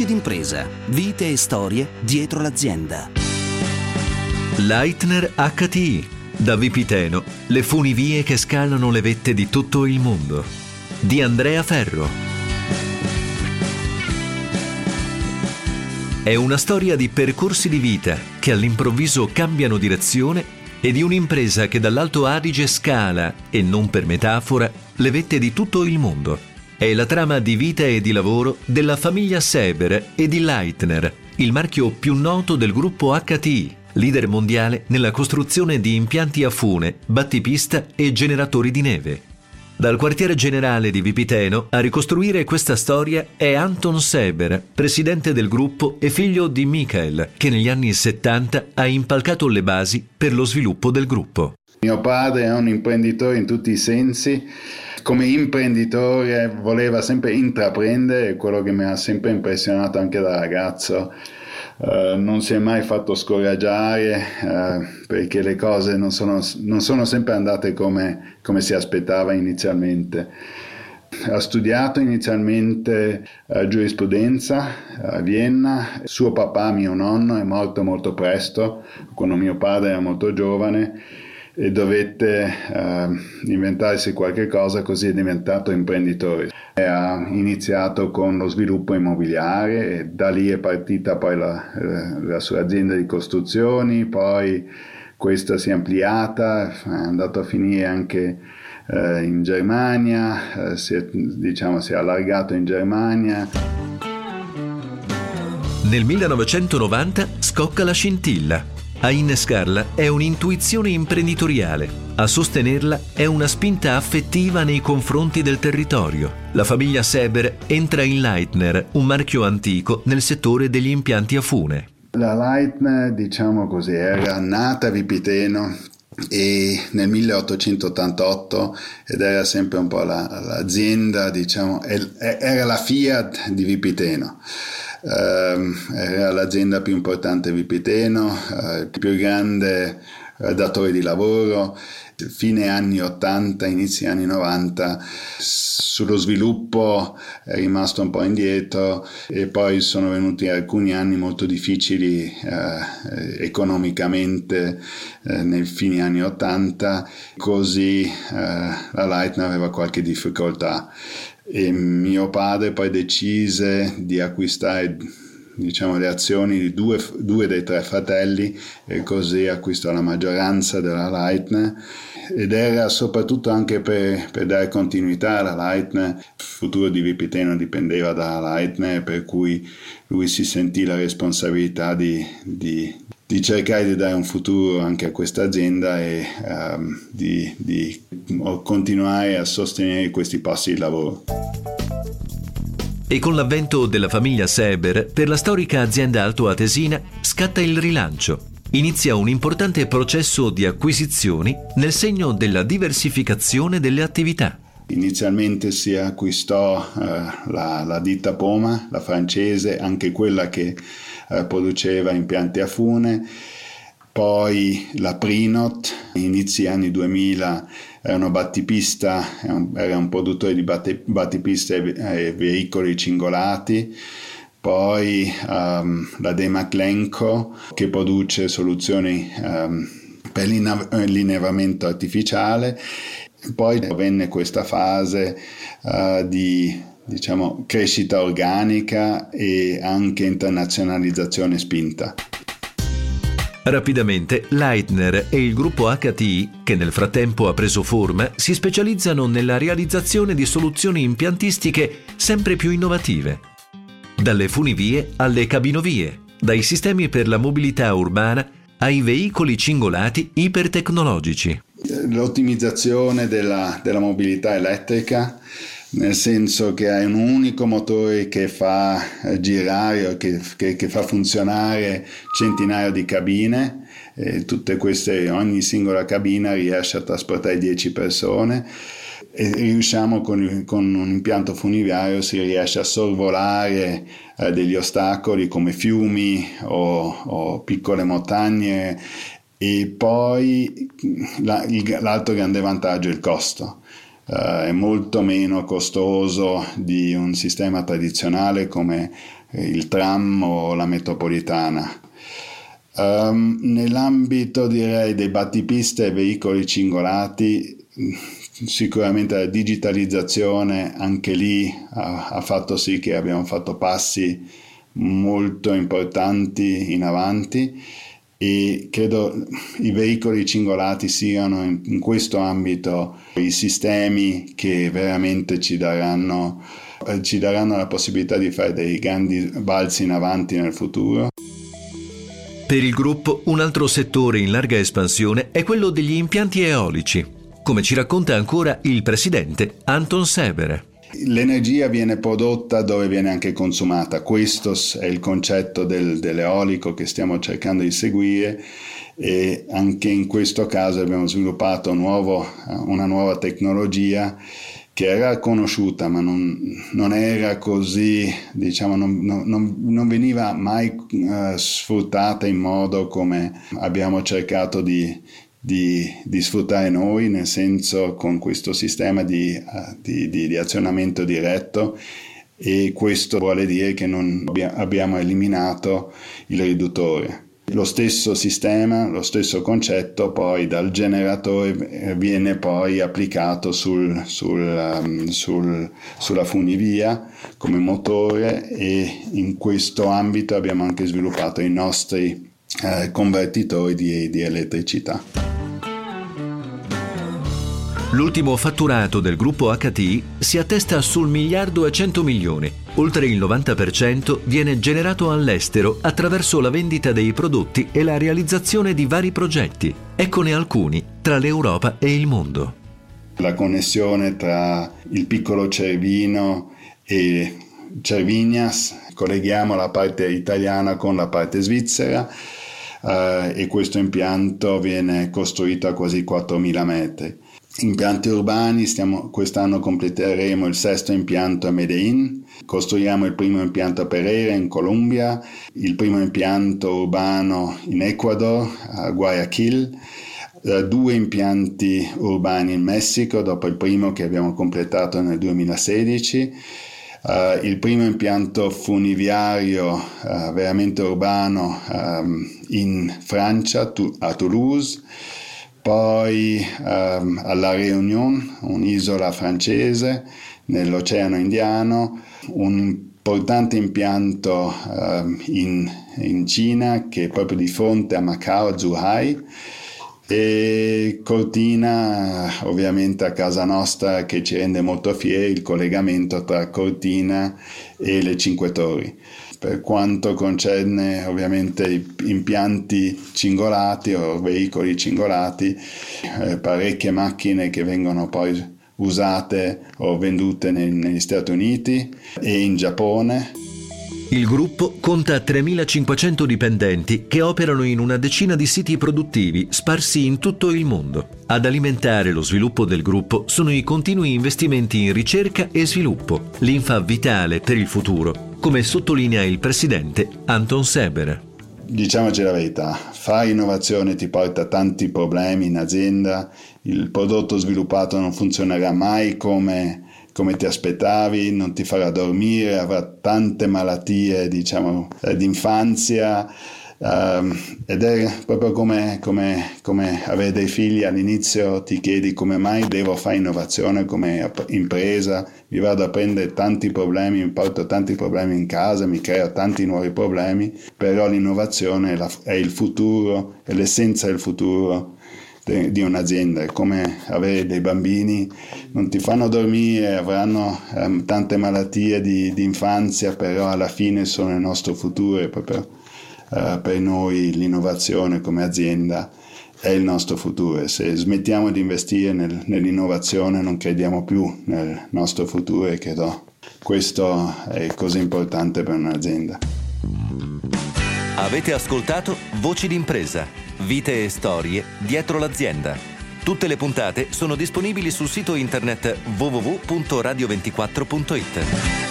Voci d'impresa, vite e storie dietro l'azienda. Leitner HTI. Da Vipiteno, le funivie che scalano le vette di tutto il mondo. Di Andrea Ferro. È una storia di percorsi di vita che all'improvviso cambiano direzione e di un'impresa che dall'Alto Adige scala, e non per metafora, le vette di tutto il mondo. È la trama di vita e di lavoro della famiglia Seber e di Leitner, il marchio più noto del gruppo HTI, leader mondiale nella costruzione di impianti a fune, battipista e generatori di neve. Dal quartiere generale di Vipiteno a ricostruire questa storia è Anton Seber, presidente del gruppo e figlio di Michael, che negli anni 70 ha impalcato le basi per lo sviluppo del gruppo. Mio padre è un imprenditore in tutti i sensi come imprenditore voleva sempre intraprendere, quello che mi ha sempre impressionato anche da ragazzo. Uh, non si è mai fatto scoraggiare uh, perché le cose non sono, non sono sempre andate come, come, si aspettava inizialmente. Ha studiato inizialmente uh, giurisprudenza a Vienna, suo papà, mio nonno, è morto molto presto, quando mio padre era molto giovane e dovette uh, inventarsi qualche cosa, così è diventato imprenditore. E ha iniziato con lo sviluppo immobiliare e da lì è partita poi la, la sua azienda di costruzioni, poi questa si è ampliata, è andato a finire anche uh, in Germania, uh, si, è, diciamo, si è allargato in Germania. Nel 1990 scocca la scintilla a innescarla è un'intuizione imprenditoriale, a sostenerla è una spinta affettiva nei confronti del territorio. La famiglia Seber entra in Leitner, un marchio antico nel settore degli impianti a fune. La Leitner, diciamo così, era nata a Vipiteno e nel 1888 ed era sempre un po' la, l'azienda, diciamo, era la Fiat di Vipiteno era l'azienda più importante di Vipiteno, eh, il più grande eh, datore di lavoro, fine anni 80, inizi anni 90, sullo sviluppo è rimasto un po' indietro e poi sono venuti alcuni anni molto difficili eh, economicamente eh, nei fine anni 80, così eh, la Leitner aveva qualche difficoltà e mio padre poi decise di acquistare diciamo, le azioni di due, due, dei tre fratelli e così acquistò la maggioranza della Leitner ed era soprattutto anche per, per dare continuità alla Leitner. Il futuro di Vipiteno dipendeva dalla Leitner per cui lui si sentì la responsabilità di, di di cercare di dare un futuro anche a questa azienda e um, di, di continuare a sostenere questi passi di lavoro. E con l'avvento della famiglia Seber, per la storica azienda altoatesina scatta il rilancio. Inizia un importante processo di acquisizioni nel segno della diversificazione delle attività. Inizialmente si acquistò uh, la, la ditta Poma, la francese, anche quella che eh, produceva impianti a fune, poi la Prinot, inizi anni 2000 era una battipista, era un produttore di battipiste e veicoli cingolati, poi um, la Demaclenco che produce soluzioni um, per l'innevamento artificiale, poi venne questa fase uh, di diciamo, crescita organica e anche internazionalizzazione spinta. Rapidamente Leitner e il gruppo HTI, che nel frattempo ha preso forma, si specializzano nella realizzazione di soluzioni impiantistiche sempre più innovative. Dalle funivie alle cabinovie, dai sistemi per la mobilità urbana ai veicoli cingolati ipertecnologici. L'ottimizzazione della, della mobilità elettrica nel senso che hai un unico motore che fa girare o che, che, che fa funzionare centinaia di cabine tutte queste, ogni singola cabina riesce a trasportare 10 persone e riusciamo con, con un impianto funiverario si riesce a sorvolare eh, degli ostacoli come fiumi o, o piccole montagne e poi la, il, l'altro grande vantaggio è il costo Uh, è molto meno costoso di un sistema tradizionale come il tram o la metropolitana. Um, nell'ambito direi dei battipiste e veicoli cingolati, sicuramente la digitalizzazione anche lì ha, ha, fatto sì che abbiamo fatto passi molto importanti in avanti e credo i veicoli cingolati siano in, in questo ambito i sistemi che veramente ci daranno, eh, ci daranno la possibilità di fare dei grandi balzi in avanti nel futuro. Per il gruppo un altro settore in larga espansione è quello degli impianti eolici, come ci racconta ancora il presidente Anton Seber. L'energia viene prodotta dove viene anche consumata, questo è il concetto del, dell'eolico che stiamo cercando di seguire e anche in questo caso abbiamo sviluppato nuovo, una nuova tecnologia che era conosciuta ma non, non era così, diciamo, non, non, non veniva mai uh, sfruttata in modo come abbiamo cercato di, di, di, sfruttare noi, nel senso con questo sistema di, uh, di, di azionamento diretto e questo vuole dire che non abbiamo eliminato il riduttore. Lo stesso sistema, lo stesso concetto poi dal generatore viene poi applicato sul, sul, um, sul, sulla funivia come motore e in questo ambito abbiamo anche sviluppato i nostri eh, convertitori di, di elettricità. L'ultimo fatturato del gruppo HT si attesta sul miliardo e 100 milioni. Oltre il 90% viene generato all'estero attraverso la vendita dei prodotti e la realizzazione di vari progetti. Eccone alcuni tra l'Europa e il mondo. La connessione tra il piccolo Cervino e Cervignas, colleghiamo la parte italiana con la parte svizzera eh, e questo impianto viene costruito a quasi 4.000 metri impianti urbani, stiamo, quest'anno completeremo il sesto impianto a Medellin, costruiamo il primo impianto a Pereira in Colombia, il primo impianto urbano in Ecuador, a Guayaquil, eh, due impianti urbani in Messico dopo il primo che abbiamo completato nel 2016. Uh, eh, il primo impianto funiviario uh, veramente urbano um, in Francia, tu, a Toulouse, poi ehm, alla Réunion, un'isola francese nell'Oceano Indiano, un importante impianto ehm, in, in, Cina che è proprio di fronte a Macao, Zhuhai, e Cortina ovviamente a casa nostra che ci rende molto fieri il collegamento tra Cortina e le Cinque Torri per quanto concerne ovviamente impianti cingolati o veicoli cingolati, eh, parecchie macchine che vengono poi usate o vendute nei, negli Stati Uniti e in Giappone. Il gruppo conta 3.500 dipendenti che operano in una decina di siti produttivi sparsi in tutto il mondo. Ad alimentare lo sviluppo del gruppo sono i continui investimenti in ricerca e sviluppo, l'infa vitale per il futuro come sottolinea il presidente Anton Seber. Diciamoci la verità, fare innovazione ti porta tanti problemi in azienda, il prodotto sviluppato non funzionerà mai come, come ti aspettavi, non ti farà dormire, avrà tante malattie diciamo, eh, d'infanzia Um, ed è proprio come, come, come, avere dei figli. All'inizio ti chiedi come mai devo fare innovazione come impresa, mi vado a prendere tanti problemi, mi porto tanti problemi in casa, mi creo tanti nuovi problemi, però l'innovazione è il futuro, è l'essenza del futuro di un'azienda, è come avere dei bambini, non ti fanno dormire, avranno um, tante malattie di, di infanzia, però alla fine sono il nostro futuro, è proprio eh, per noi l'innovazione come azienda è il nostro futuro. E se smettiamo di investire nel, nell'innovazione non crediamo più nel nostro futuro e credo questo è così importante per un'azienda. Avete ascoltato Voci d'impresa, vite e storie dietro l'azienda. Tutte le puntate sono disponibili sul sito internet www.radio24.it.